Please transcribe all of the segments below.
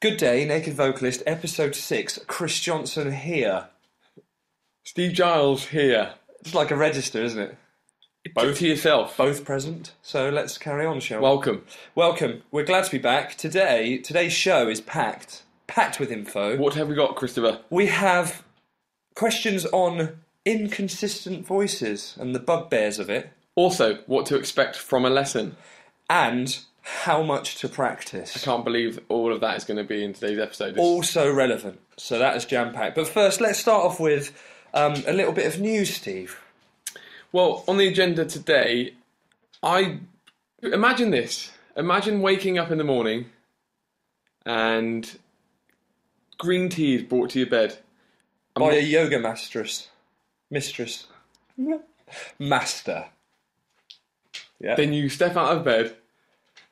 Good day, Naked Vocalist, episode 6. Chris Johnson here. Steve Giles here. It's like a register, isn't it? Both to yourself. Both present. So let's carry on, shall we? Welcome. Welcome. We're glad to be back. Today, today's show is packed. Packed with info. What have we got, Christopher? We have questions on inconsistent voices and the bugbears of it, Also, what to expect from a lesson. and how much to practice. I can't believe all of that is going to be in today's episode. It's- also relevant. So that is jam packed. But first, let's start off with um, a little bit of news, Steve. Well, on the agenda today, I imagine this. Imagine waking up in the morning and green tea is brought to your bed. I'm By not- a yoga mistress. Mistress. Master. Yeah. Then you step out of bed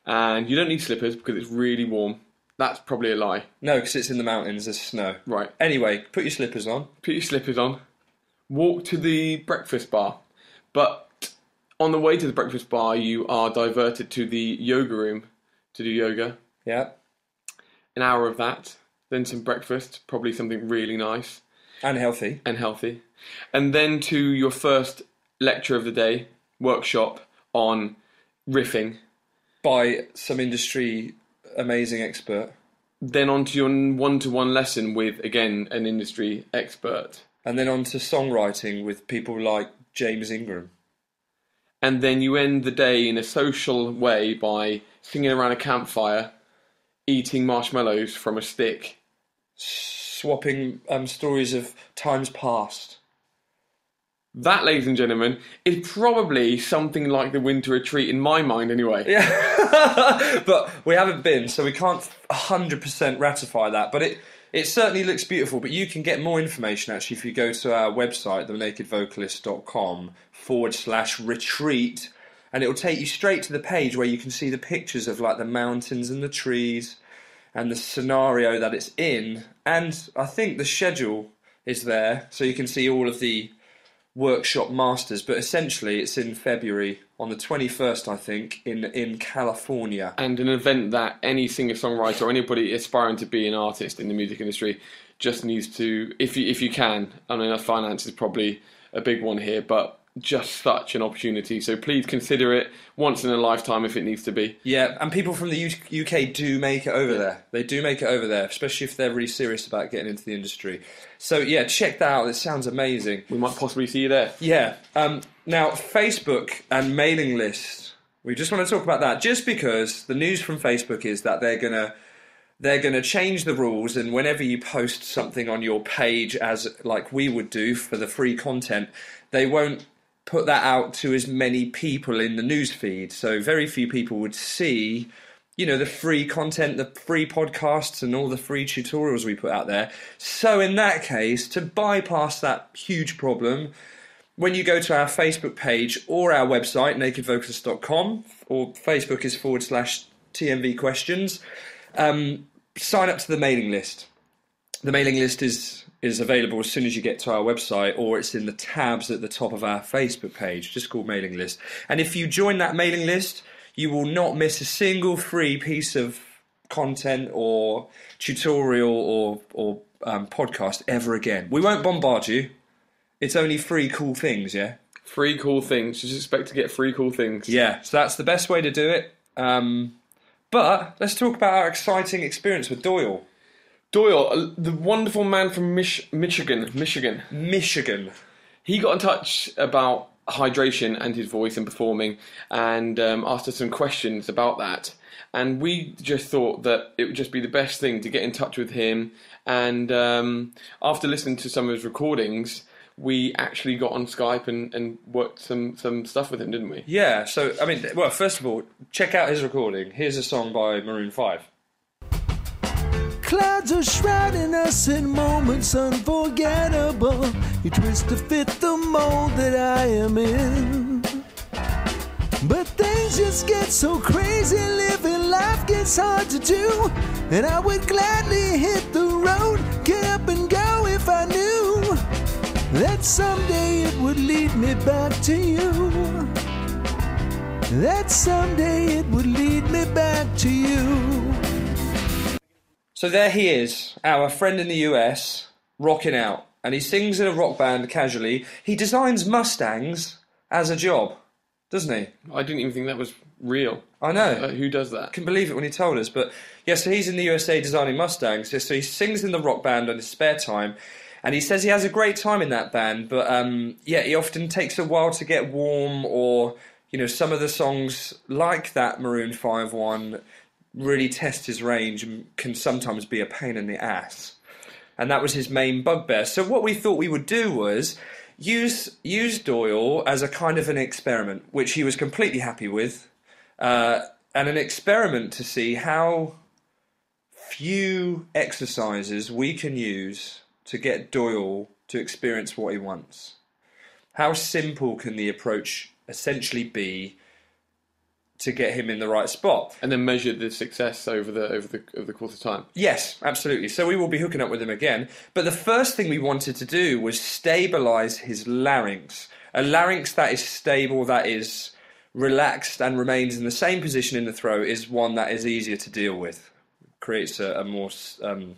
and you don't need slippers because it's really warm. That's probably a lie. no, because it's in the mountains, there's snow. Right. Anyway, put your slippers on. put your slippers on, walk to the breakfast bar. But on the way to the breakfast bar, you are diverted to the yoga room to do yoga. Yeah. An hour of that, then some breakfast, probably something really nice And healthy. and healthy. And then to your first lecture of the day, workshop on riffing. By some industry amazing expert. Then on to your one to one lesson with, again, an industry expert. And then on to songwriting with people like James Ingram. and then you end the day in a social way by singing around a campfire, eating marshmallows from a stick. Swapping um, stories of times past. That, ladies and gentlemen, is probably something like the winter retreat in my mind, anyway. Yeah, but we haven't been, so we can't hundred percent ratify that. But it it certainly looks beautiful. But you can get more information actually if you go to our website, thenakedvocalist.com forward slash retreat, and it will take you straight to the page where you can see the pictures of like the mountains and the trees and the scenario that it's in. And I think the schedule is there, so you can see all of the workshop masters. But essentially, it's in February on the 21st, I think, in in California. And an event that any singer songwriter or anybody aspiring to be an artist in the music industry just needs to, if you, if you can, I mean, finance is probably a big one here, but just such an opportunity. So please consider it once in a lifetime if it needs to be. Yeah, and people from the UK do make it over there. They do make it over there, especially if they're really serious about getting into the industry. So yeah, check that out. It sounds amazing. We might possibly see you there. Yeah. Um, now, Facebook and mailing lists. We just want to talk about that, just because the news from Facebook is that they're gonna they're gonna change the rules, and whenever you post something on your page, as like we would do for the free content, they won't put that out to as many people in the news feed. So very few people would see you know, the free content, the free podcasts, and all the free tutorials we put out there. So, in that case, to bypass that huge problem, when you go to our Facebook page or our website, nakedvocalist.com, or Facebook is forward slash TNV questions, um, sign up to the mailing list. The mailing list is is available as soon as you get to our website, or it's in the tabs at the top of our Facebook page, just called mailing list. And if you join that mailing list, you will not miss a single free piece of content or tutorial or or um, podcast ever again. We won't bombard you. It's only free cool things, yeah. Free cool things. Just expect to get free cool things. Yeah, so that's the best way to do it. Um, but let's talk about our exciting experience with Doyle, Doyle, the wonderful man from Mich- Michigan, Michigan, Michigan. he got in touch about hydration and his voice and performing, and um, asked us some questions about that. And we just thought that it would just be the best thing to get in touch with him. And um, after listening to some of his recordings, we actually got on Skype and, and worked some, some stuff with him, didn't we? Yeah, so I mean, well, first of all, check out his recording. Here's a song by Maroon Five. Clouds are shrouding us in moments unforgettable. You twist to fit the mold that I am in. But things just get so crazy, living life gets hard to do. And I would gladly hit the road, get up and go if I knew that someday it would lead me back to you. That someday it would lead me back to you. So there he is, our friend in the US, rocking out. And he sings in a rock band casually. He designs Mustangs as a job, doesn't he? I didn't even think that was real. I know. Uh, who does that? couldn't believe it when he told us. But yeah, so he's in the USA designing Mustangs. So he sings in the rock band on his spare time. And he says he has a great time in that band, but um, yeah, he often takes a while to get warm, or you know, some of the songs like that Maroon Five one really test his range and can sometimes be a pain in the ass. And that was his main bugbear. So what we thought we would do was use use Doyle as a kind of an experiment, which he was completely happy with, uh, and an experiment to see how few exercises we can use to get Doyle to experience what he wants. How simple can the approach essentially be to get him in the right spot? And then measure the success over the over the over the course of time. Yes, absolutely. So we will be hooking up with him again. But the first thing we wanted to do was stabilize his larynx. A larynx that is stable, that is relaxed and remains in the same position in the throat, is one that is easier to deal with. Creates a, a more um,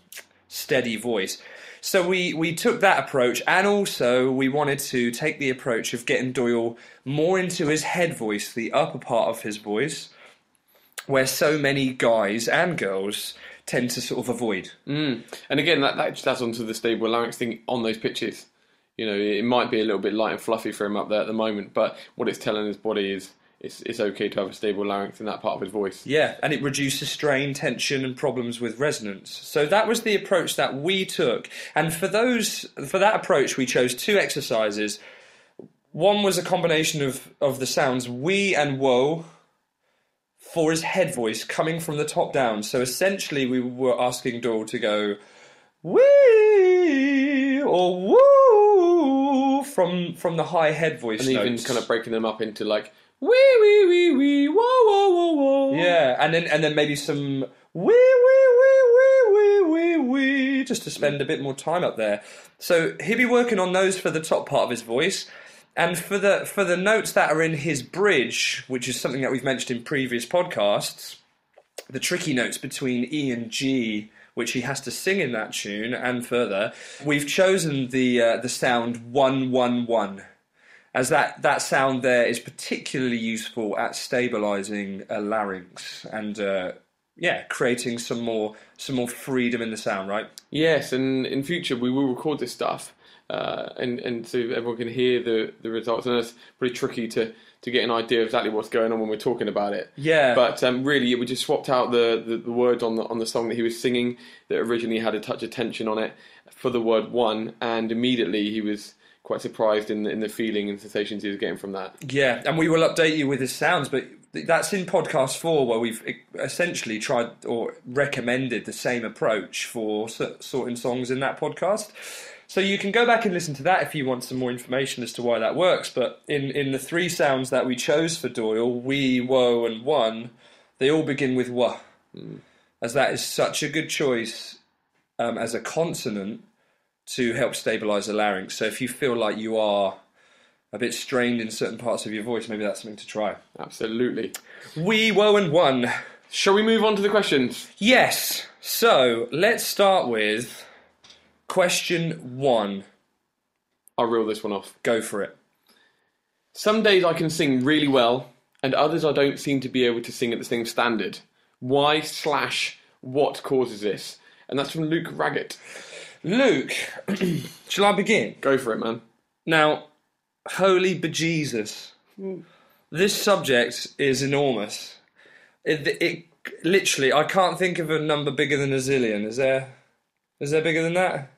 steady voice. So we, we took that approach, and also we wanted to take the approach of getting Doyle more into his head voice, the upper part of his voice, where so many guys and girls tend to sort of avoid. Mm. And again, that, that just adds on to the stable larynx thing on those pitches. You know, it might be a little bit light and fluffy for him up there at the moment, but what it's telling his body is it's, it's okay to have a stable larynx in that part of his voice. Yeah, and it reduces strain, tension, and problems with resonance. So that was the approach that we took. And for those, for that approach, we chose two exercises. One was a combination of of the sounds we and whoa for his head voice coming from the top down. So essentially, we were asking Doyle to go wee or woo from from the high head voice And even kind of breaking them up into like wee wee wee wee whoa whoa whoa whoa. Yeah, and then and then maybe some wee wee wee wee wee wee wee just to spend a bit more time up there. So he'll be working on those for the top part of his voice. And for the for the notes that are in his bridge, which is something that we've mentioned in previous podcasts, the tricky notes between E and G, which he has to sing in that tune, and further, we've chosen the uh, the sound one one one as that, that sound there is particularly useful at stabilizing a larynx and uh, yeah, creating some more some more freedom in the sound, right? Yes, and in future we will record this stuff, uh, and and so everyone can hear the, the results. And it's pretty tricky to, to get an idea of exactly what's going on when we're talking about it. Yeah. But um, really, we just swapped out the, the, the words on the on the song that he was singing that originally had a touch of tension on it for the word one, and immediately he was quite surprised in the, in the feeling and sensations he was getting from that. Yeah, and we will update you with his sounds, but that's in podcast four where we've essentially tried or recommended the same approach for sorting songs in that podcast. So you can go back and listen to that if you want some more information as to why that works. But in, in the three sounds that we chose for Doyle, we, woe, and one, they all begin with wah, as that is such a good choice um, as a consonant to help stabilize the larynx. So if you feel like you are a bit strained in certain parts of your voice, maybe that's something to try. Absolutely. We, woe, and one. Shall we move on to the questions? Yes. So let's start with question one. I'll reel this one off. Go for it. Some days I can sing really well, and others I don't seem to be able to sing at the same standard. Why slash what causes this? And that's from Luke Raggett. Luke, shall I begin? Go for it, man. Now, holy bejesus. This subject is enormous. It, it literally, I can't think of a number bigger than a zillion. Is there? Is there bigger than that?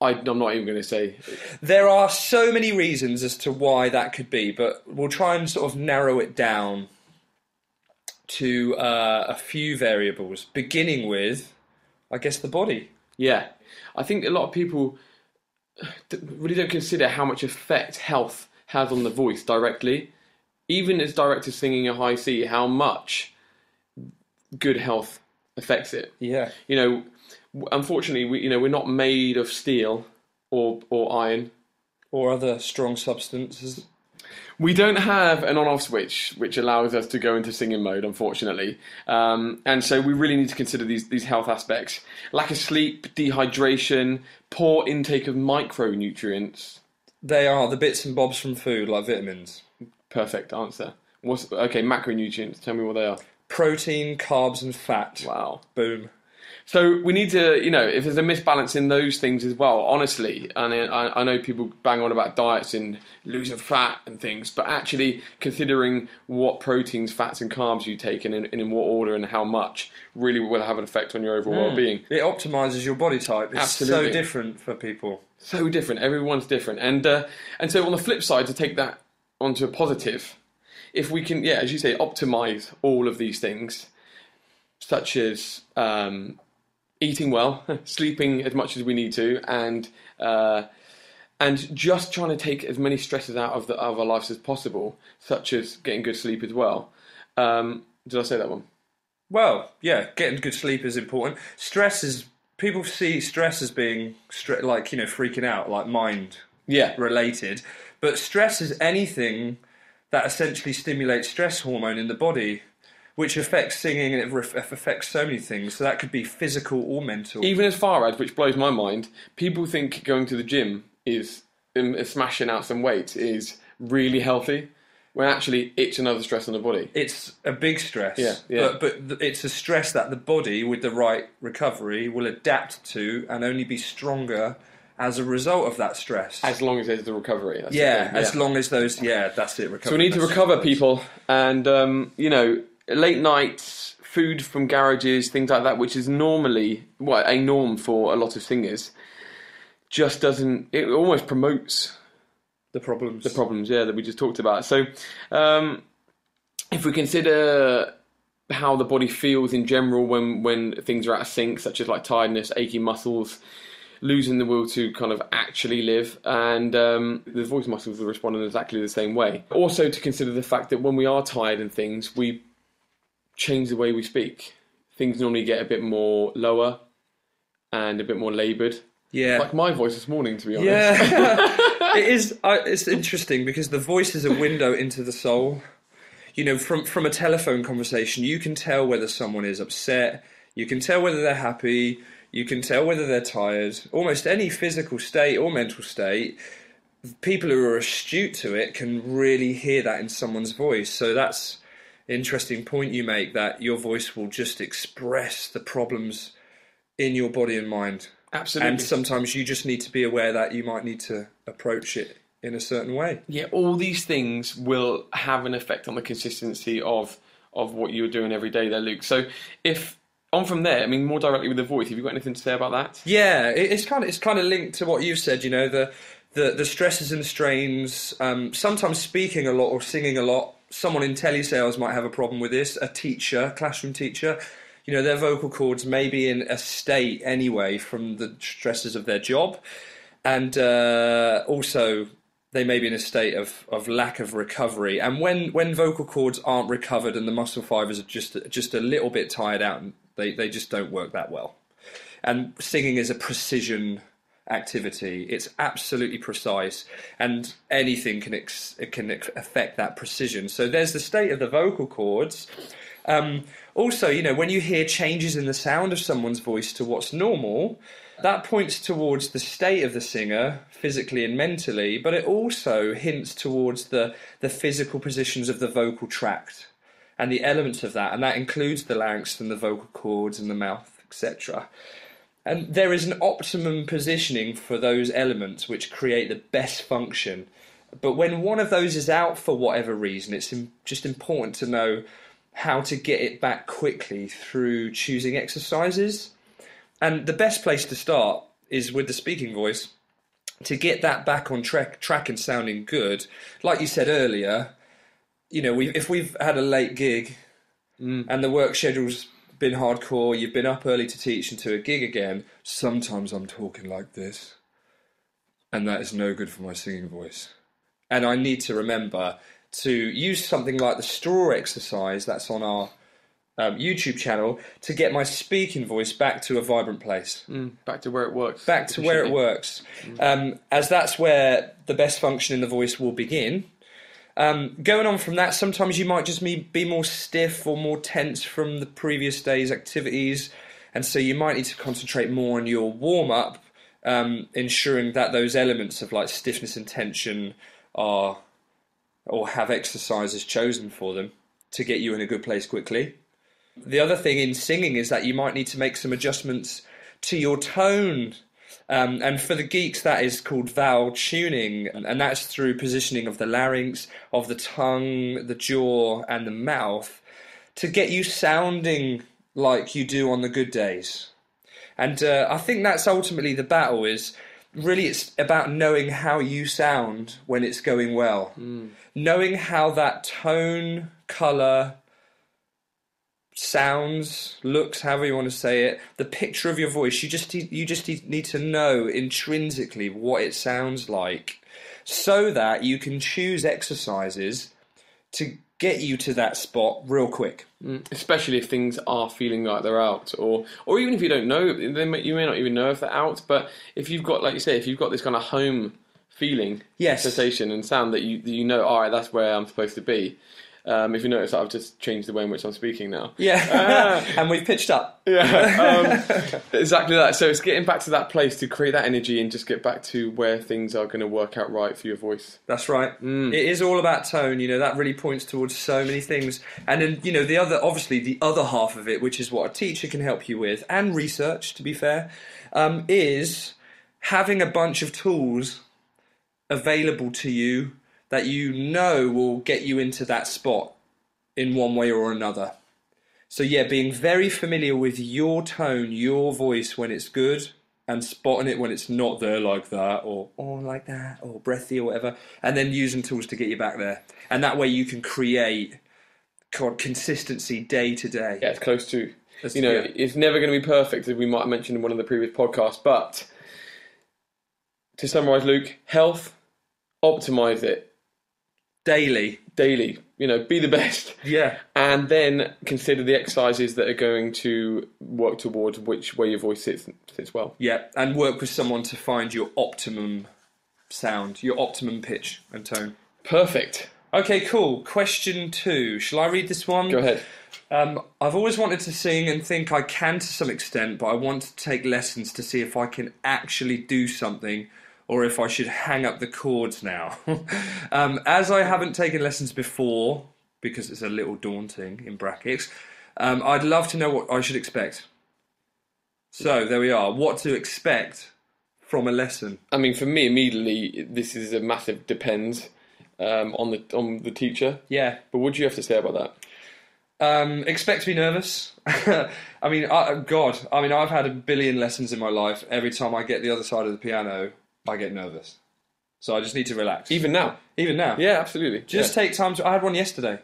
I, I'm not even going to say. There are so many reasons as to why that could be, but we'll try and sort of narrow it down to uh, a few variables, beginning with, I guess, the body. Yeah, I think a lot of people really don't consider how much effect health has on the voice directly. Even as direct as singing a high C, how much good health affects it. Yeah. You know, unfortunately, we you know we're not made of steel or or iron. Or other strong substances. We don't have an on-off switch which allows us to go into singing mode, unfortunately, um, and so we really need to consider these these health aspects: lack of sleep, dehydration, poor intake of micronutrients. They are the bits and bobs from food, like vitamins. Perfect answer. What's okay? Macronutrients. Tell me what they are. Protein, carbs, and fat. Wow. Boom. So we need to, you know, if there's a misbalance in those things as well, honestly, and I, I know people bang on about diets and losing fat and things, but actually considering what proteins, fats, and carbs you take and in, and in what order and how much really will have an effect on your overall well-being. It optimizes your body type. It's Absolutely. so different for people. So different. Everyone's different, and uh, and so on the flip side, to take that onto a positive, if we can, yeah, as you say, optimize all of these things, such as um, eating well, sleeping as much as we need to, and uh, and just trying to take as many stresses out of the of our lives as possible, such as getting good sleep as well. Um, did I say that one? Well, yeah, getting good sleep is important. Stress is people see stress as being stre- like you know freaking out, like mind Yeah, related, but stress is anything that essentially stimulates stress hormone in the body, which affects singing and it ref- affects so many things. So that could be physical or mental. even as far as which blows my mind, people think going to the gym is um, smashing out some weight is really healthy, when actually it's another stress on the body. it's a big stress. Yeah, yeah. But, but th- it's a stress that the body, with the right recovery, will adapt to and only be stronger as a result of that stress. As long as there's the recovery. That's the yeah, as long as those. Yeah, that's it. Recovery. So we need to recover, people, and um, you know, late nights, food from garages, things like that, which is normally well a norm for a lot of singers, just doesn't. It almost promotes the problems. the problems, yeah, that we just talked about. So, um, if we consider how the body feels in general when when things are out of sync, such as like tiredness, aching muscles, losing the will to kind of actually live, and um, the voice muscles will respond in exactly the same way. Also, to consider the fact that when we are tired and things, we change the way we speak. Things normally get a bit more lower and a bit more laboured. yeah. Like my voice this morning, to be honest. Yeah, it is. I it's interesting because the voice is a window into the soul. You know, from from a telephone conversation, you can tell whether someone is upset. You can tell whether they're happy. You can tell whether they're tired. Almost any physical state or mental state, people who are astute to it can really hear that in someone's voice. So that's interesting point you make that your voice will just express the problems in your body and mind. Absolutely. And sometimes you just need to be aware that you might need to approach it in a certain way. Yeah, all these things will have an effect on the consistency of of what you're doing every day there, Luke. So if on from there, I mean more directly with the voice, have you got anything to say about that? Yeah, it's kind of it's kind of linked to what you've said. You know, the the, the stresses and strains. Um, sometimes speaking a lot or singing a lot. Someone in telesales might have a problem with this. A teacher, classroom teacher. You know, their vocal cords may be in a state anyway from the stresses of their job, and uh, also they may be in a state of, of lack of recovery. And when, when vocal cords aren't recovered and the muscle fibers are just just a little bit tired out, they, they just don't work that well. And singing is a precision activity. It's absolutely precise, and anything can ex- can affect that precision. So there's the state of the vocal cords. Um, also, you know, when you hear changes in the sound of someone's voice to what's normal, that points towards the state of the singer, physically and mentally, but it also hints towards the, the physical positions of the vocal tract and the elements of that, and that includes the larynx and the vocal cords and the mouth, etc. And there is an optimum positioning for those elements which create the best function. But when one of those is out for whatever reason, it's just important to know how to get it back quickly through choosing exercises. And the best place to start is with the speaking voice to get that back on track, track and sounding good. Like you said earlier, you know, we, if we've had a late gig mm. and the work schedule's been hardcore, you've been up early to teach and to a gig again, sometimes I'm talking like this. And that is no good for my singing voice. And I need to remember to use something like the straw exercise that's on our um, YouTube channel to get my speaking voice back to a vibrant place Mm, back to where it works. back to where it works, um, as that's where the best function in the voice will begin. Um, going on from that, sometimes you might just be, more stiff or more tense from the previous day's activities, and so you might need to concentrate more on your warm up, um, ensuring that those elements of like stiffness and tension are or have exercises chosen for them to get you in a good place quickly. The other thing in singing is that you might need to make some adjustments to your tone. Um, and for the geeks, that is called vowel tuning, and, that's through positioning of the larynx, of the tongue, the jaw, and the mouth to get you sounding like you do on the good days. And uh, I think that's ultimately the battle is really it's about knowing how you sound when it's going well. Knowing how that tone, colour, sounds, looks, however you want to say it, the picture of your voice, you just you just need to know intrinsically what it sounds like so that you can choose exercises to get you to that spot real quick. Mm, especially if things are feeling like they're out, or or even if you don't know, they may, you may not even know if they're out. But if you've got, like you say, if you've got this kind of home feeling, Yes. sensation and sound that you that you know, all right, that's where I'm supposed to be. Um, if you notice, I've just changed the way in which I'm speaking now. Yeah. and we've pitched up. Yeah, um, exactly that. So it's getting back to that place to create that energy and just get back to where things are going to work out right for your voice. That's right. It is all about tone. You know that really points towards so many things. And then you know the other, obviously the other half of it, which is what a teacher can help you with, and research, to be fair, um, is having a bunch of tools available to you that you know will get you into that spot in one way or another. So yeah, being very familiar with your tone, your voice when it's good, and spotting it when it's not there like that, or or like that, or breathy or whatever, and then using tools to get you back there. And that way you can create con- consistency day to day. Yeah, it's close to. You know, yeah. it's never going to be perfect, as we might have mentioned in one of the previous podcasts. But to summarise, Luke, health, optimize it Daily. daily. You know, be the best, Yeah. and then consider the exercises that are going to work towards which way your voice sits sits well. Yeah. And work with someone to find your optimum sound, your optimum pitch and tone. Perfect. Okay, cool. Question two. Shall I read this one? Go ahead. Um, I've always wanted to sing and think I can to some extent, but I want to take lessons to see if I can actually do something or if I should hang up the chords now. um, as I haven't taken lessons before, because it's a little daunting in brackets, um, I'd love to know what I should expect. So there we are. What to expect from a lesson? I mean, for me, immediately, this is a massive depends um, on the on the teacher. Yeah. But what do you have to say about that? Um, expect to be nervous. I mean, I, God, I mean, I've had a billion lessons in my life. Every time I get the other side of the piano, I get nervous. So I just need to relax. Even now. even now, Yeah, absolutely. just take time to. I had one yesterday.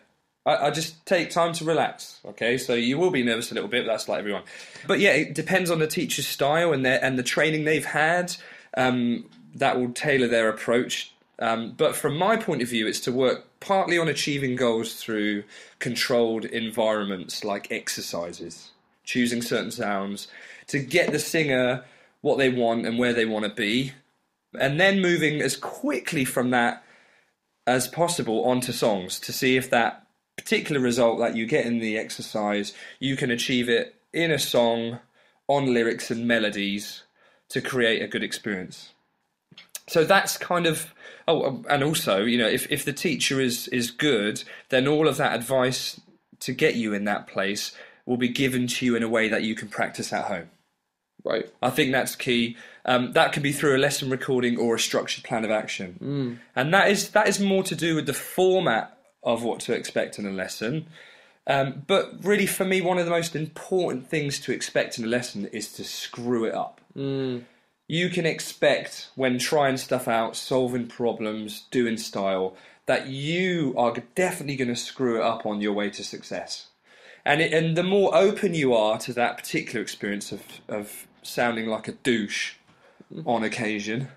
I, I just take time to relax. Okay, so you will be nervous a little bit. But that's like everyone. But yeah, it depends on the teacher's style and their and the training they've had. Um, that will tailor their approach. Um, but from my point of view, it's to work partly on achieving goals through controlled environments like exercises, choosing certain sounds to get the singer what they want and where they want to be, and then moving as quickly from that as possible onto songs to see if that particular result that you get in the exercise you can achieve it in a song on lyrics and melodies to create a good experience. So that's kind of oh um, and also you know if, if the teacher is is good then all of that advice to get you in that place will be given to you in a way that you can practice at home Right. I think that's key. Um, that can be through a lesson recording or a structured plan of action, and that is that is more to do with the format of what to expect in a lesson. Um, but really, for me, one of the most important things to expect in a lesson is to screw it up. You can expect when trying stuff out, solving problems, doing style, that you are definitely going to screw it up on your way to success and it, and the more open you are to that particular experience of of sounding like a douche on occasion,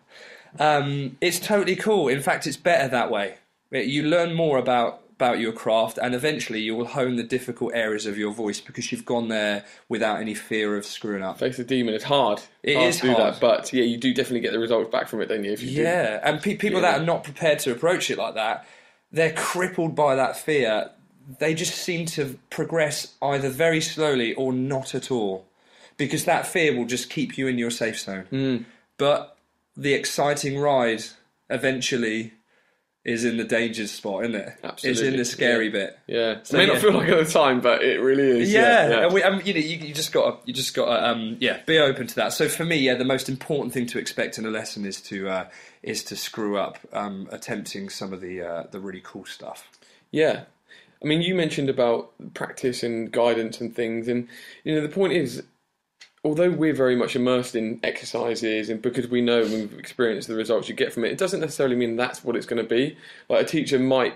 um, it's totally cool. In fact, it's better that way. You learn more about about your craft, and eventually you will hone the difficult areas of your voice because you've gone there without any fear of screwing up. Face the demon. It's hard. It hard is to do hard. that, but yeah, you do definitely get the results back from it, don't you? If you do. Yeah, and pe- people that are not prepared to approach it like that, they're crippled by that fear. They just seem to progress either very slowly or not at all, because that fear will just keep you in your safe zone. But the exciting ride eventually is in the danger spot, isn't it? Absolutely. It's in the scary yeah. bit. Yeah, it may yeah. not feel like it at the time, but it really is. Yeah, yeah. and we, um, you know, you, you just got to, you just got um, yeah, be open to that. So for me, yeah, the most important thing to expect in a lesson is to uh, is to screw up, um, attempting some of the uh, the really cool stuff. Yeah. I mean, you mentioned about practice and guidance and things, and you know the point is, although we're very much immersed in exercises and because we know and we've experienced the results you get from it, it doesn't necessarily mean that's what it's going to be. Like a teacher might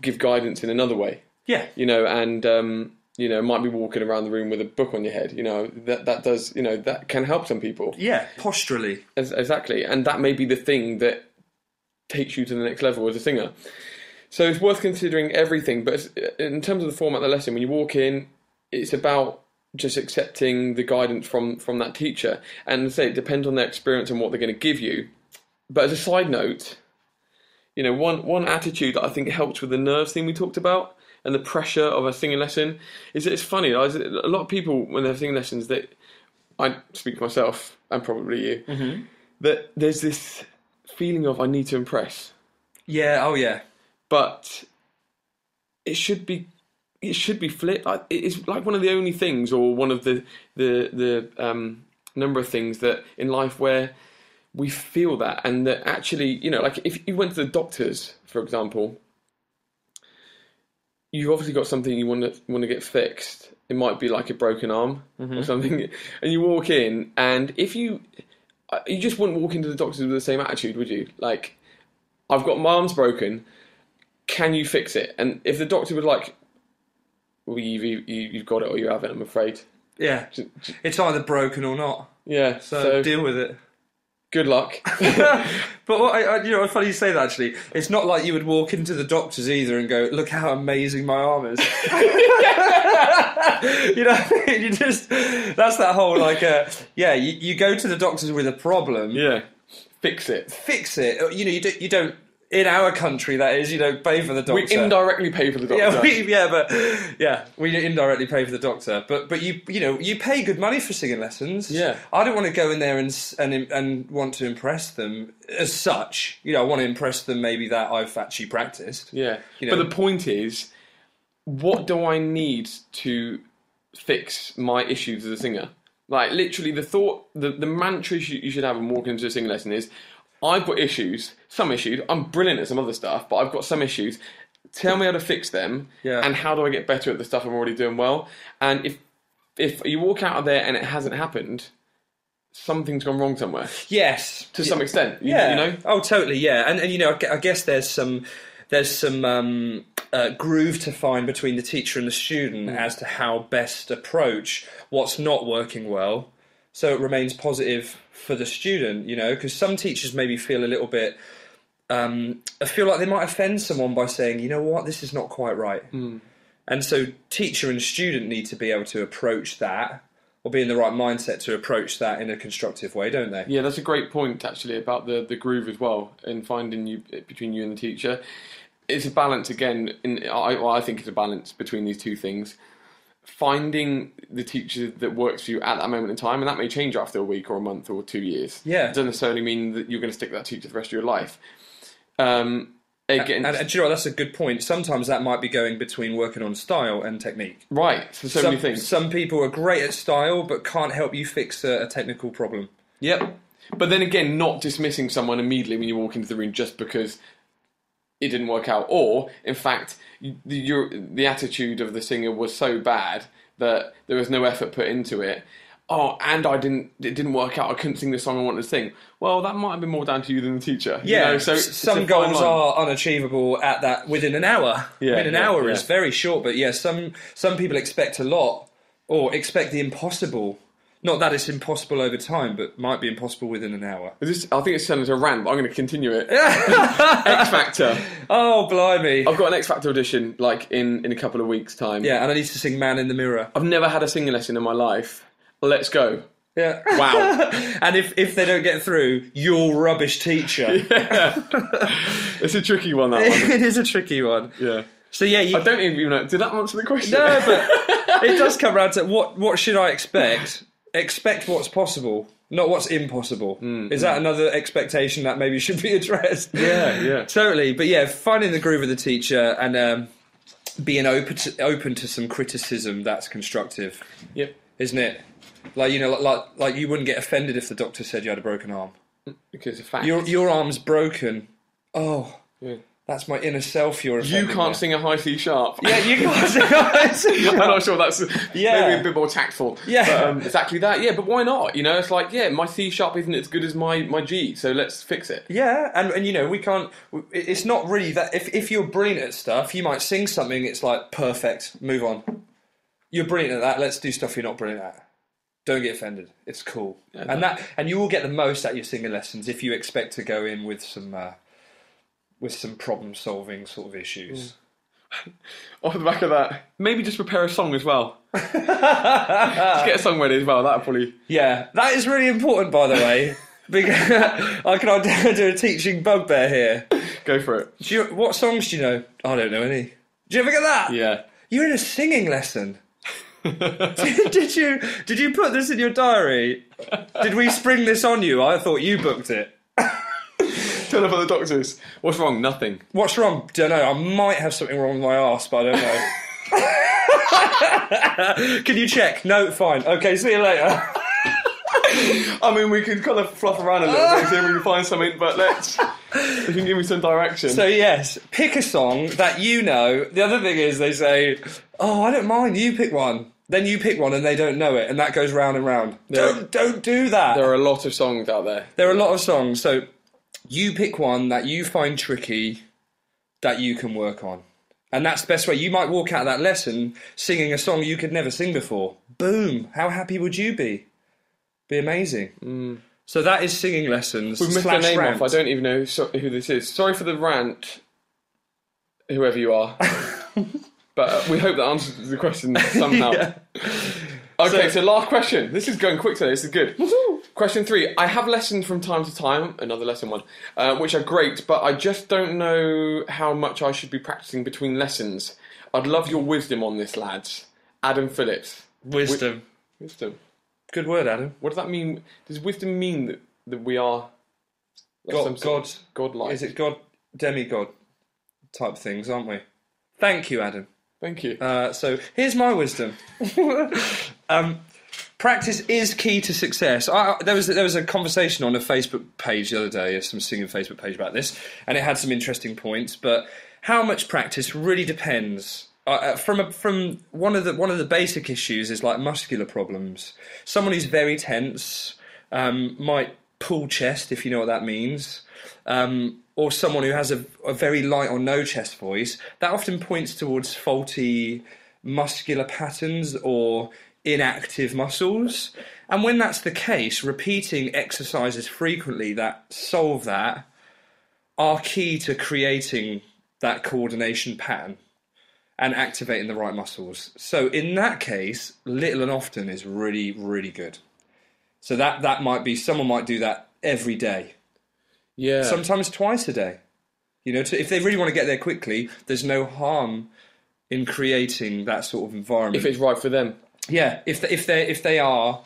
give guidance in another way, Yeah, you know, and um, you know might be walking around the room with a book on your head. You know that that does you know that can help some people. yeah, posturally. As, exactly, and that may be the thing that takes you to the next level as a singer. So it's worth considering everything. But in terms of the format of the lesson, when you walk in, it's about just accepting the guidance from from that teacher, and say it depends on their experience and what they're going to give you. But as a side note, you know, one one attitude that I think helps with the nerves thing we talked about and the pressure of a singing lesson is that it's funny. A lot of people when they're singing lessons, that I speak for myself and probably you, mm-hmm. that there's this feeling of I need to impress, Yeah, oh yeah, but it should be it should be flipped. It's like one of the only things, or one of the the the um, number of things that in life where we feel that, and that actually, you know, like if you went to the doctors, for example, you've obviously got something you want to want to get fixed. It might be like a broken arm or something, and you walk in, and if you uh, you just wouldn't walk into the doctors with the same attitude, would you? Like, I've got my arm's broken. Can you fix it? And if the doctor was like, "Well, you've you, you've got it or you haven't," I'm afraid. yeah. It's either broken or not. Yeah. So, So, deal with it. good luck. But what I, I, you know, it's funny you say that. Actually, it's not like you would walk into the doctors either and go, "Look how amazing my arm is." you know, you just that's that whole like, uh, yeah, you, you go to the doctors with a problem, yeah. Fix it. fix it. You know, you don't, you don't. In our country, that is, you don't pay for the doctor. We indirectly pay for the doctor. Yeah, we, yeah, but yeah, we indirectly pay for the doctor. But but you you know you pay good money for singing lessons. Yeah. I don't want to go in there and and and want to impress them as such. You know, I want to impress them maybe that I've actually practiced. Yeah. You know- But the point is, what do I need to fix my issues as a singer? Like literally, the thought, the, the mantra you should have when walking into a singing lesson is, I've got issues, some issues. I'm brilliant at some other stuff, but I've got some issues. Tell me how to fix them, Yeah. and how do I get better at the stuff I'm already doing well? And if if you walk out of there and it hasn't happened, something's gone wrong somewhere Yes, to some extent. You, yeah. you know. Oh, totally. Yeah, and and you know, I I guess there's some there's some um, uh, groove to find between the teacher and the student Mm. as to how best approach what's not working well, so it remains positive for the student. You know, because some teachers maybe feel a little bit. Um, I feel like they might offend someone by saying, "You know what, this is not quite right," Mm. and so teacher and student need to be able to approach that, or be in the right mindset to approach that in a constructive way, don't they? Yeah, that's a great point actually about the, the groove as well and finding you between you and the teacher. It's a balance again. In I, well, I think it's a balance between these two things. Finding the teacher that works for you at that moment in time, and that may change after a week or a month or two years. Yeah. it doesn't necessarily mean that you're going to stick with that teacher the rest of your life. Um, again, And, and do you know what, that's a good point. Sometimes that might be going between working on style and technique. right, so, so some, many things. Some people are great at style, but can't help you fix a, a technical problem. Yep. But then again, not dismissing someone immediately when you walk into the room just because it didn't work out, or in fact, the your, the attitude of the singer was so bad that there was no effort put into it. Oh, and I didn't. It didn't work out. I couldn't sing the song I wanted to sing. Well, that might have been more down to you than the teacher. you Yeah, know, so some goals are unachievable at that within an hour. Yeah, mean, an yeah, hour yeah. is very short, but yeah, some some people expect a lot or expect the impossible. Not that it's impossible over time, but might be impossible within an hour. This, I think it's turned into a rant, but I'm going to continue it. X Factor. Oh, blimey! I've got an X Factor audition like in in a couple of weeks' time. Yeah, and I need to sing "Man in the Mirror." I've never had a singing lesson in my life. Let's go. Yeah. Wow. and if, if they don't get through, you're rubbish teacher. Yeah. it's a tricky one, that one. it is a tricky one. Yeah. So yeah, you I don't even know. Did that answer the question? No, but it does come around to what what should I expect? Expect what's possible, not what's impossible. Mm, Is that mm. another expectation that maybe should be addressed? Yeah, yeah. totally. But yeah, finding the groove of the teacher and um, being open to, open to some criticism that's constructive, Yep. isn't it? Like you know, like, like like you wouldn't get offended if the doctor said you had a broken arm. Mm, because of fact. Your your arm's broken. Oh, Yeah. That's my inner self. You're You can't there. sing a high C sharp. Yeah, you can't. Sing. a high C sharp. I'm not sure that's Yeah. maybe a bit more tactful. Yeah. But, um, exactly that. Yeah, but why not? You know, it's like, yeah, my C sharp isn't as good as my, my G, so let's fix it. Yeah, and, and you know we can't. It's not really that. If if you're brilliant at stuff, you might sing something. It's like perfect. Move on. You're brilliant at that. Let's do stuff you're not brilliant at. Don't get offended. It's cool. and that and you will get the most out your singing lessons if you expect to go in with some uh, with some problem solving sort of issues. Mm. Off the back of that, maybe just prepare a song as well. just get a song ready as well. That'll probably. Yeah, that is really important, by the way. because I can do a teaching bugbear here. Go for it. Do you, what songs do you know? I don't know any. Do you ever get that? Yeah. You're in a singing lesson. did, did you did you put this in your diary? Did we spring this on you? I thought you booked it. Turn up at the doctors. What's wrong? Nothing. What's wrong? Don't know. I might have something wrong with my ass, but I don't know. Can you check? No, fine. Okay, see you later. I mean, we can kind of fluff around a little bit, see if we can find something, but let's. If you can give me some direction. So yes, pick a song that you know. The other thing is they say, "Oh, I don't mind. You pick one." Then you pick one and they don't know it, and that goes round and round. There- Don't don't do that. there are a lot of songs out there. There are a lot of songs, so you pick one that you find tricky that you can work on. And that's the best way. You might walk out of that lesson singing a song you could never sing before. Boom. How happy would you be? Be amazing. So that is singing lessons. We've missed slash their name rant. off. I don't even know who, this is. Sorry for the rant, whoever you are. but uh, we hope that answers the question somehow. Yeah. Okay, so, last question. This is going quick today. This is good. Question three. I have lessons from time to time, another lesson one, uh, which are great, but I just don't know how much I should be practicing between lessons. I'd love your wisdom on this, lads. Adam Phillips. Wisdom. Wisdom. Good word, Adam. What does that mean? Does wisdom mean that, that we are God, some sort God, godlike? is it God, demigod type things, aren't we? Thank you, Adam. Thank you. Uh, so here's my wisdom. um, practice is key to success. I, there was there was a conversation on a Facebook page the other day, some singing Facebook page about this, and it had some interesting points. But how much practice really depends. Uh, Uh, from a, from one of the one of the basic issues is like muscular problems. Someone who's very tense um, might pull chest if you know what that means. Um, or someone who has a, a very light or no chest voice, that often points towards faulty muscular patterns or inactive muscles. And when that's the case, repeating exercises frequently that solve that are key to creating that coordination pattern and activating the right muscles. So in that case, little and often is really, really good. So that that might be someone might do that every day yeah. sometimes twice a day. You know, to, if they really want to get there quickly, there's no harm in creating that sort of environment. if it's right for them. Yeah, if they, if they if they are,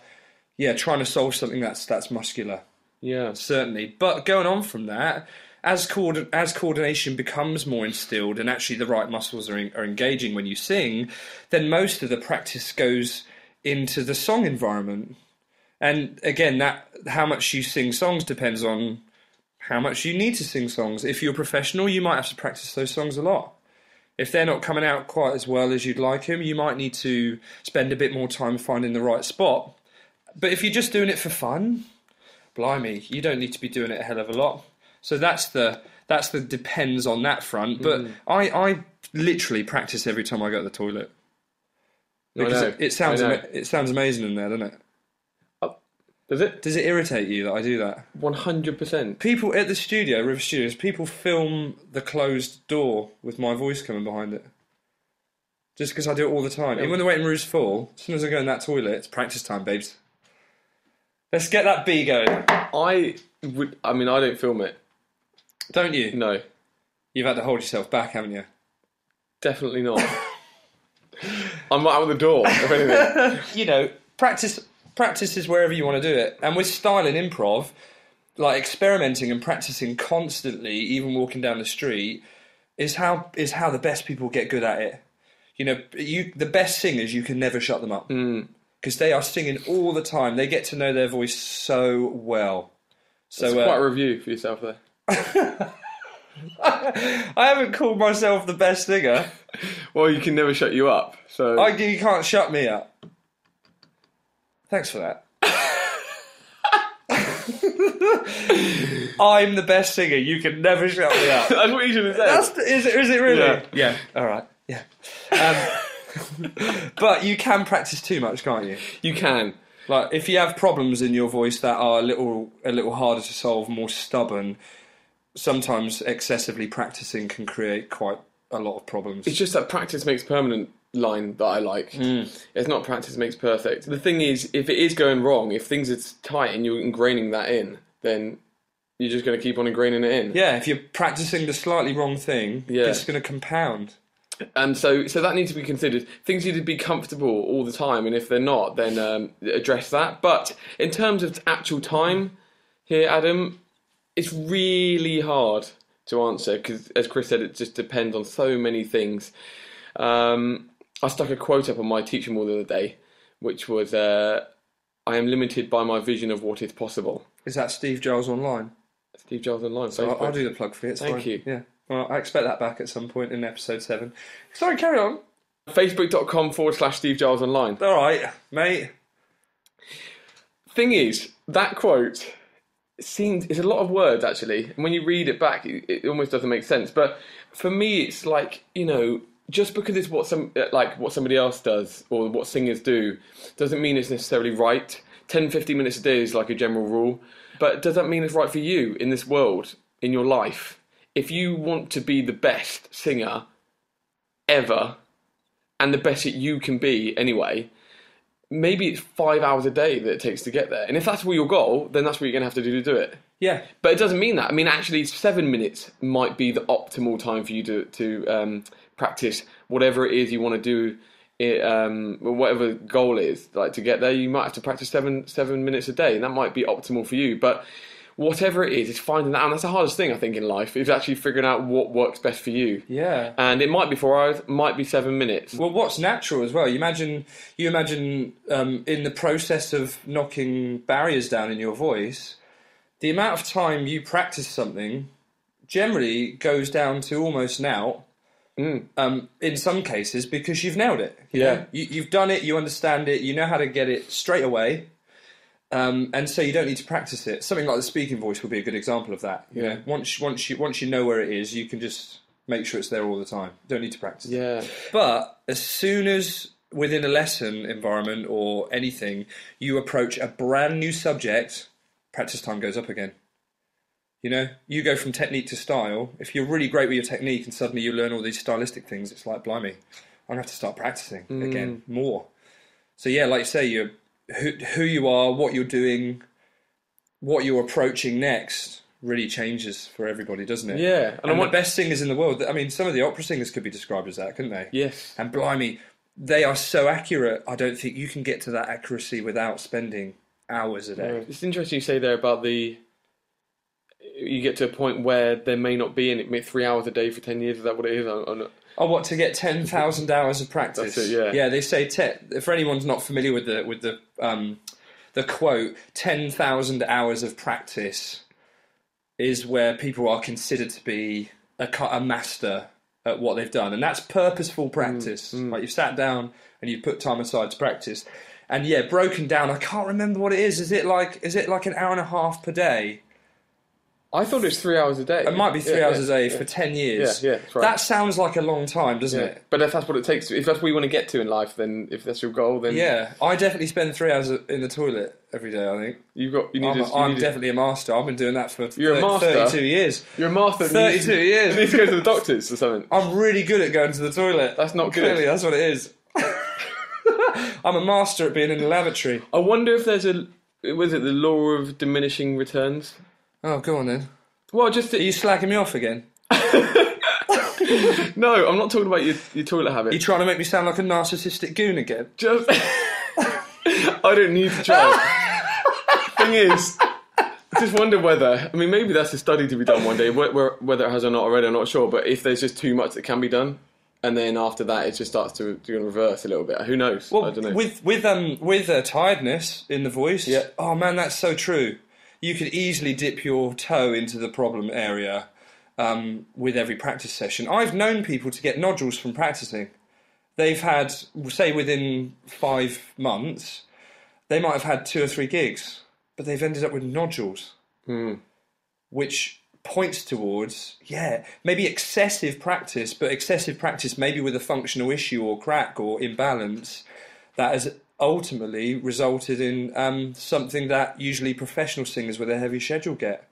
yeah, trying to solve something that's that's muscular, Yeah. certainly. But going on from that, as coord- as coordination becomes more instilled and actually the right muscles are, en- are engaging when you sing, then most of the practice goes into the song environment. And again, that how much you sing songs depends on how much you need to sing songs. If you're a professional, you might have to practice those songs a lot. If they're not coming out quite as well as you'd like them, you might need to spend a bit more time finding the right spot. But if you're just doing it for fun, blimey, you don't need to be doing it a hell of a lot. So that's the that's the depends on that front. But mm. I, I literally practice every time I go to the toilet because it, it sounds I know. ama- it sounds amazing in there, doesn't it? Does it? Does it irritate you that I do that? One hundred percent. People at the studio, River Studios, people film the closed door with my voice coming behind it. Just because I do it all the time. Even when the waiting room's full, as soon as I go in that toilet, it's practice time, babes. Let's get that B going. I would. I mean, I don't film it. Don't you? No, You've had to hold yourself back, haven't you? definitely not. I'm not out the door. If anything, you know, practice practice is wherever you want to do it. And with style and improv, like experimenting and practicing constantly, even walking down the street, is how is how the best people get good at it. You know, you the best singers you can never shut them up because they are singing all the time. They get to know their voice so well. So it's uh, quite a review for yourself there. I haven't called myself the best singer. Well, you can never shut you up. So I, you can't shut me up. Thanks for that. I'm the best singer. You can never shut me up. that's what you should have said. That's is it? Is it really? Yeah. Yeah. All right. Yeah. Um, but you can practice too much, can't you? you can. Like if you have problems in your voice that are a little a little harder to solve, more stubborn, sometimes excessively practicing can create quite a lot of problems. It's just that practice makes permanent line that I like. It's not practice makes perfect. The thing is, if it is going wrong, if things are tight and you're ingraining that in, then you're just going to keep on ingraining it in. Yeah, if you're practicing the slightly wrong thing, Yeah. it's going to compound. And so, so that needs to be considered. Things need to be comfortable all the time, and if they're not, then um, address that. But in terms of actual time, here, Adam, it's really hard to answer because, as Chris said, it just depends on so many things. Um, I stuck a quote up on my teaching wall the other day, which was, uh, "I am limited by my vision of what is possible." Is that Steve Giles online? Steve Jobs online. So I'll, I'll do the plug for you. It's Thank fine. you. Yeah. Well, I expect that back at some point in episode seven. Sorry, carry on. Facebook.com forward slash Steve Giles online. All right, mate. thing is, that quote seems it's a lot of words actually. And when you read it back, it, it almost doesn't make sense. But for me, it's like you know, just because it's what some like what somebody else does or what singers do, doesn't mean it's necessarily right. 10, 15 minutes a day is like a general rule, but does that mean it's right for you in this world in your life? If you want to be the best singer ever, and the best that you can be anyway, maybe it's five hours a day that it takes to get there. And if that's all your goal, then that's what you're going to have to do to do it. Yeah. But it doesn't mean that. I mean, actually, seven minutes might be the optimal time for you to to um, practice whatever it is you want to do. It, um, whatever goal is, like to get there, you might have to practice seven seven minutes a day, and that might be optimal for you. But whatever it is, it's finding that, and that's the hardest thing I think in life is actually figuring out what works best for you. Yeah. And it might be four hours, might be seven minutes. Well, what's natural as well? You imagine, you imagine um, in the process of knocking barriers down in your voice, the amount of time you practice something generally goes down to almost now. Um, in some cases, because you've nailed it. you Yeah. know? you, you've done it. You understand it. You know how to get it straight away. Um, and so you don't need to practice it. Something like the speaking voice would be a good example of that. You Yeah. know, once once you once you know where it is, you can just make sure it's there all the time. Don't need to practice. it. Yeah. But as soon as within a lesson environment or anything, you approach a brand new subject, practice time goes up again. You know, you go from technique to style. If you're really great with your technique and suddenly you learn all these stylistic things, it's like, blimey, I'm going to have to start practicing mm. again more. So, yeah, like you say, you're, who, who you are, what you're doing, what you're approaching next really changes for everybody, doesn't it? Yeah. And, And I the best singers in the world, I mean, some of the opera singers could be described as that, couldn't they? Yes. And blimey, they are so accurate. I don't think you can get to that accuracy without spending hours a day. It's interesting you say there about the. You get to a point where there may not be any three hours a day for ten years. Is that what it is? I- not- Oh, what to get ten thousand hours of practice? It, yeah. yeah. They say te- for anyone's not familiar with the with the um, the quote, ten thousand hours of practice is where people are considered to be a, a master at what they've done, and that's purposeful practice. Like you've sat down and you've put time aside to practice. And yeah, broken down. I can't remember what it is. Is it like is it like an hour and a half per day? I thought it was three hours a day. It might be three Yeah, hours yeah, a day yeah. for ten years. Yeah, yeah, that's right. That sounds like a long time, doesn't it? But if that's what it takes, if that's what you want to get to in life, then if that's your goal, then Yeah, I definitely spend three hours in the toilet every day. I think you've got you need I'm, to. a, you I'm need definitely a master. I've been doing that for You're a master? thirty-two years. You're a master. and you to- 32 years. You need to go to the doctors or something. I'm really good at going to the toilet. That's not good. Clearly, that's what it is. I'm a master at being in the lavatory. I wonder if there's a was it the law of diminishing returns? Oh, go on then. Well, just Are you slagging me off again? no, I'm not talking about your, your toilet habit. You trying to make me sound like a narcissistic goon again? Just, I don't need to try. Thing is, I just wonder whether. I mean, maybe that's a study to be done one day. wh- wh- Whether it has or not already, I'm not sure. But if there's just too much that can be done, and then after that, it just starts to do in reverse a little bit. Who knows? I don't know. with with um with uh, tiredness in the voice. Yeah. Oh man, that's so true. You could easily dip your toe into the problem area um, with every practice session. I've known people to get nodules from practicing. They've had, say, within five months, they might have had two or three gigs, but they've ended up with nodules, which points towards, yeah, maybe excessive practice, but excessive practice maybe with a functional issue or crack or imbalance that has ultimately resulted in um, something that usually professional singers with a heavy schedule get.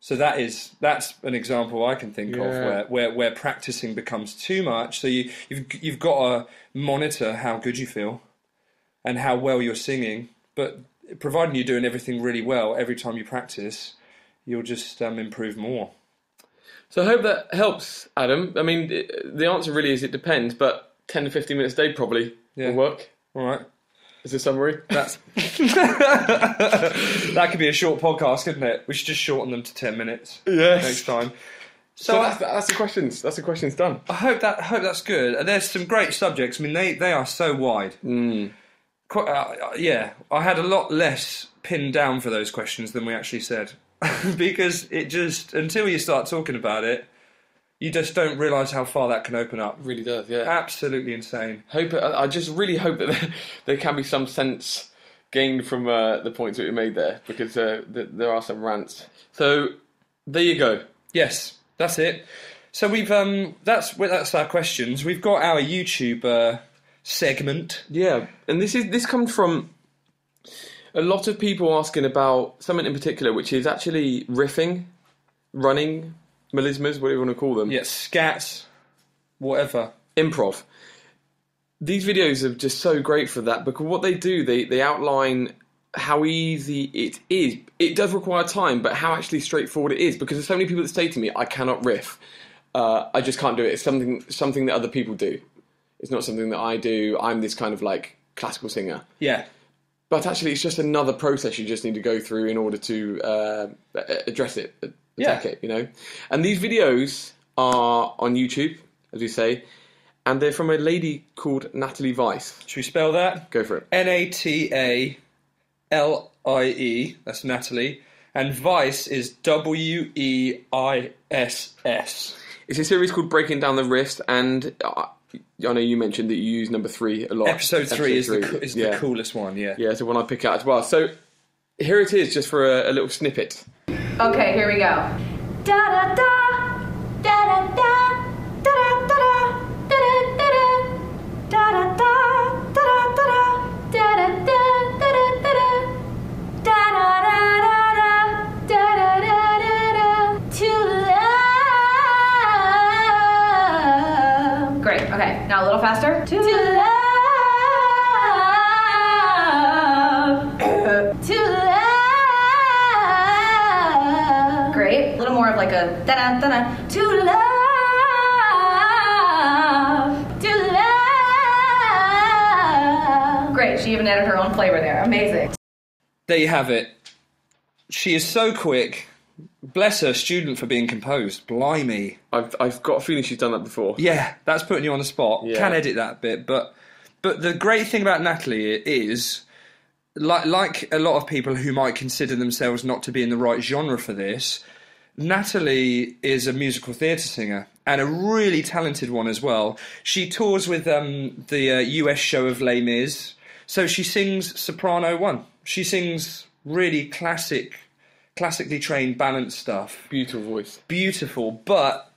So that is that's an example I can think of where, where where practicing becomes too much. So you you've you've got to monitor how good you feel and how well you're singing. But providing you're doing everything really well every time you practice, you'll just um, improve more. So I hope that helps, Adam. I mean, the answer really is it depends, but 10 to 15 minutes a day probably Yeah. will work. All right. Is a summary? That's that could be a short podcast, couldn't it? We should just shorten them to ten minutes Yes. next time. So, So, that's, that's the questions. That's the questions done. I hope that I hope that's good. And there's some great subjects. I mean, they they are so wide. Quite, uh, yeah, I had a lot less pinned down for those questions than we actually said, because it just until you start talking about it, you just don't realise how far that can open up. Really does, yeah. Absolutely insane. Hope I I just really hope that there, there can be some sense gained from uh, the points that we made there because uh, th- there are some rants. So there you go. Yes, that's it. So we've um that's that's our questions. We've got our YouTube uh, segment. Yeah, and this is this comes from a lot of people asking about something in particular, which is actually riffing, running, melismas, whatever you want to call them. Yeah, scats, whatever. improv. These videos are just so great for that because what they do, they, they outline how easy it is. It does require time, but how actually straightforward it is because there's so many people that say to me, I cannot riff. Uh, I just can't do it. It's something something that other people do. It's not something that I do. I'm this kind of like classical singer. Yeah, But actually, it's just another process you just need to go through in order to uh, address it, Yeah. it, you know. And these videos are on YouTube, as we say, and they're from a lady called Natalie Weiss. should we spell that? Go for it. N A T A L I E. That's Natalie. And Weiss is W E I S S. It's a series called Breaking Down the Riffs, and uh, I know you mentioned that you use number three a lot. Episode three is the three. co- is yeah. the coolest one. Yeah. Yeah, it's the one I pick out as well. So here it is, just for a, a little snippet. Okay, here we go. Da da da, da da da, da da da da, da da da da, da da da, da da da, da da da, da da da, da da da, da da da, da da da da, to love. Great. Okay, now a little faster. To love. A little more of like a da da da da. To love. To love. Great. She even added her own flavor there. Amazing. There you have it. She is so quick. Bless her student for being composed. Blimey. I've, I've got a feeling she's done that before. Yeah, that's putting you on the spot. Yeah. Can edit that bit, but but the great thing about Natalie is like like a lot of people who might consider themselves not to be in the right genre for this, Natalie is a musical theatre singer and a really talented one as well. She tours with um, the uh, US show of Les Mis, so she sings soprano one. She sings really classic, classically trained balanced stuff Beautiful voice. beautiful, but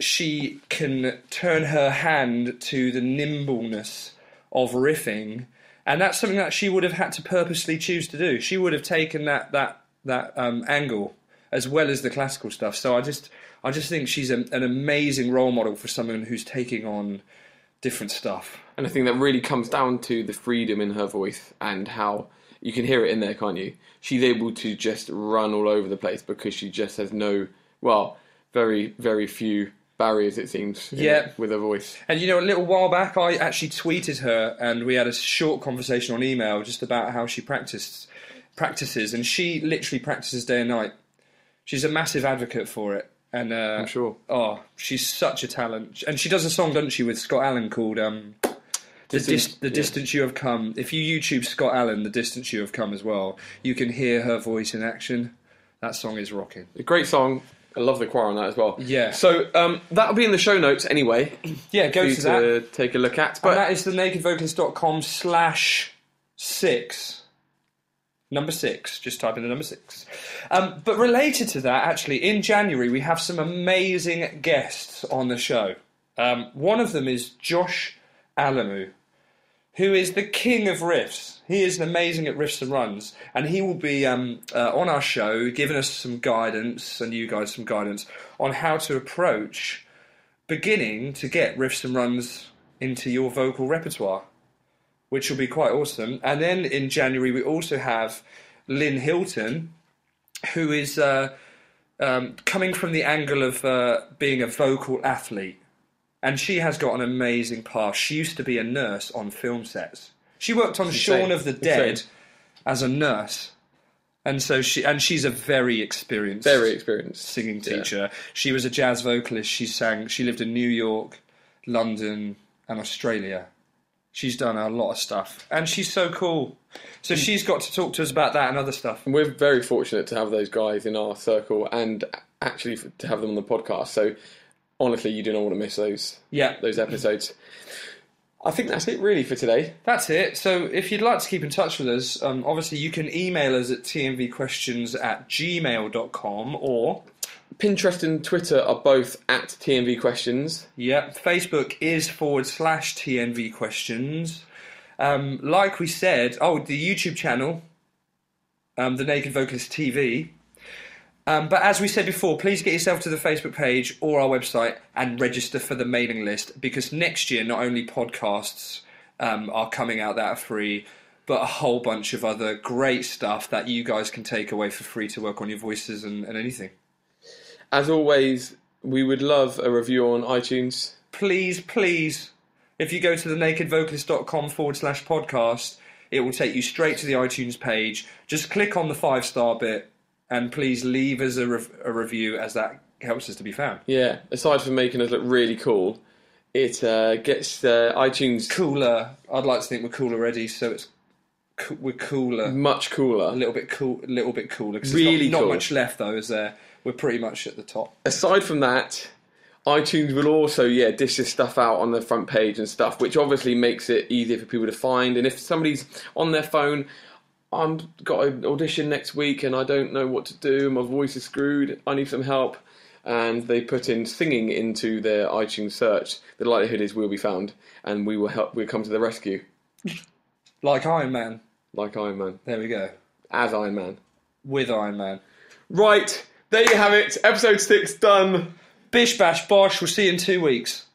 she can turn her hand to the nimbleness of riffing, and that's something that she would have had to purposely choose to do. She would have taken that that that um, angle as well as the classical stuff. So I just I just think she's a, an amazing role model for someone who's taking on different stuff. And I think that really comes down to the freedom in her voice and how You can hear it in there, can't you? She's able to just run all over the place because she just has no, well, very, very few barriers, it seems, Yeah. with her voice. And you know, a little while back, I actually tweeted her, and we had a short conversation on email just about how she practiced practices, and she literally practices day and night. She's a massive advocate for it, and uh, I'm sure. Oh, she's such a talent, and she does a song, doesn't she, with Scott Alan called um, "The, dis- Distance- the yeah. Distance You Have Come." If you YouTube Scott Alan, "The Distance You Have Come" as well, you can hear her voice in action. That song is rocking. A great song. I love the choir on that as well. Yeah. So um, that'll be in the show notes anyway. Yeah, go you to that. take a look at. and But that is the nakedvocalist.com slash six. Number six. Just type in the number six. Um, but related to that, actually, in January, we have some amazing guests on the show. Um, one of them is Josh Alamu, who is the king of riffs. He is amazing at riffs and runs, and he will be um, uh, on our show giving us some guidance and you guys some guidance on how to approach beginning to get riffs and runs into your vocal repertoire, which will be quite awesome. And then in January, we also have Lynn Hilton, who is uh, um, coming from the angle of uh, being a vocal athlete. And she has got an amazing past. She used to be a nurse on film sets. She worked on. Shaun of the Dead as a nurse. And so she and she's a very experienced very experienced. singing Yeah. teacher. She was a jazz vocalist. She sang. She lived in New York, London, and Australia. She's done a lot of stuff, and she's so cool. So she's got to talk to us about that and other stuff. And we're very fortunate to have those guys in our circle and actually to have them on the podcast. So honestly, you do not want to miss those Yeah, those episodes. I think that's it really for today. that's it. So if you'd like to keep in touch with us, um, obviously you can email us at tnvquestions at gmail.com or Pinterest and Twitter are both at TNV Questions. Yep, Facebook is forward slash TNV questions. Um, like we said, oh, the YouTube channel, um, the Naked Vocalist TV. Um, but as we said before, please get yourself to the Facebook page or our website and register for the mailing list because next year not only podcasts um, are coming out that are free, but a whole bunch of other great stuff that you guys can take away for free to work on your voices and, and anything. As always, we would love a review on iTunes. please, please, if you go to the nakedvocalist.com forward slash podcast, it will take you straight to the iTunes page. Just click on the five star bit and please leave us a, rev- a review as that helps us to be found. Yeah, aside from making us look really cool, it uh, gets uh, iTunes Cooler. I'd like to think we're cool already, so it's co- we're cooler. much cooler, A little bit cool, a little bit cooler. Really not, cool. not much left though, is there? We're pretty much at the top. Aside from that, iTunes will also yeah dish this stuff out on the front page and stuff, which obviously makes it easier for people to find. And if somebody's on their phone, I'm got an audition next week and I don't know what to do, my voice is screwed, I need some help. And they put in singing into their iTunes search. The likelihood is we'll be found, and we will help. We'll come to the rescue, Like Iron Man. like Iron Man, There we go. as Iron Man. With Iron Man. Right, there you have it. Episode six done. Bish bash bosh. We'll see you in two weeks.